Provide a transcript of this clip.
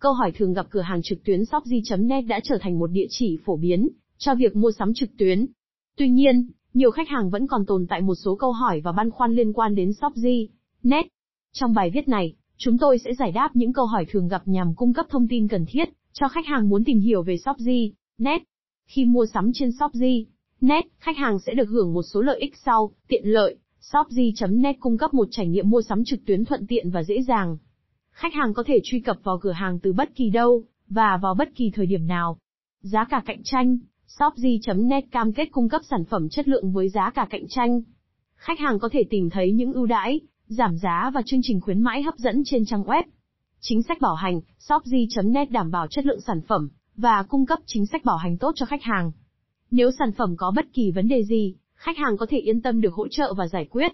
câu hỏi thường gặp cửa hàng trực tuyến shopji.net đã trở thành một địa chỉ phổ biến cho việc mua sắm trực tuyến. Tuy nhiên, nhiều khách hàng vẫn còn tồn tại một số câu hỏi và băn khoăn liên quan đến shopji.net. Trong bài viết này, chúng tôi sẽ giải đáp những câu hỏi thường gặp nhằm cung cấp thông tin cần thiết cho khách hàng muốn tìm hiểu về shopji.net. Khi mua sắm trên shopji.net, khách hàng sẽ được hưởng một số lợi ích sau, tiện lợi, shopji.net cung cấp một trải nghiệm mua sắm trực tuyến thuận tiện và dễ dàng. Khách hàng có thể truy cập vào cửa hàng từ bất kỳ đâu, và vào bất kỳ thời điểm nào. Giá cả cạnh tranh, shopji.net cam kết cung cấp sản phẩm chất lượng với giá cả cạnh tranh. Khách hàng có thể tìm thấy những ưu đãi, giảm giá và chương trình khuyến mãi hấp dẫn trên trang web. Chính sách bảo hành, shopji.net đảm bảo chất lượng sản phẩm và cung cấp chính sách bảo hành tốt cho khách hàng. Nếu sản phẩm có bất kỳ vấn đề gì, khách hàng có thể yên tâm được hỗ trợ và giải quyết.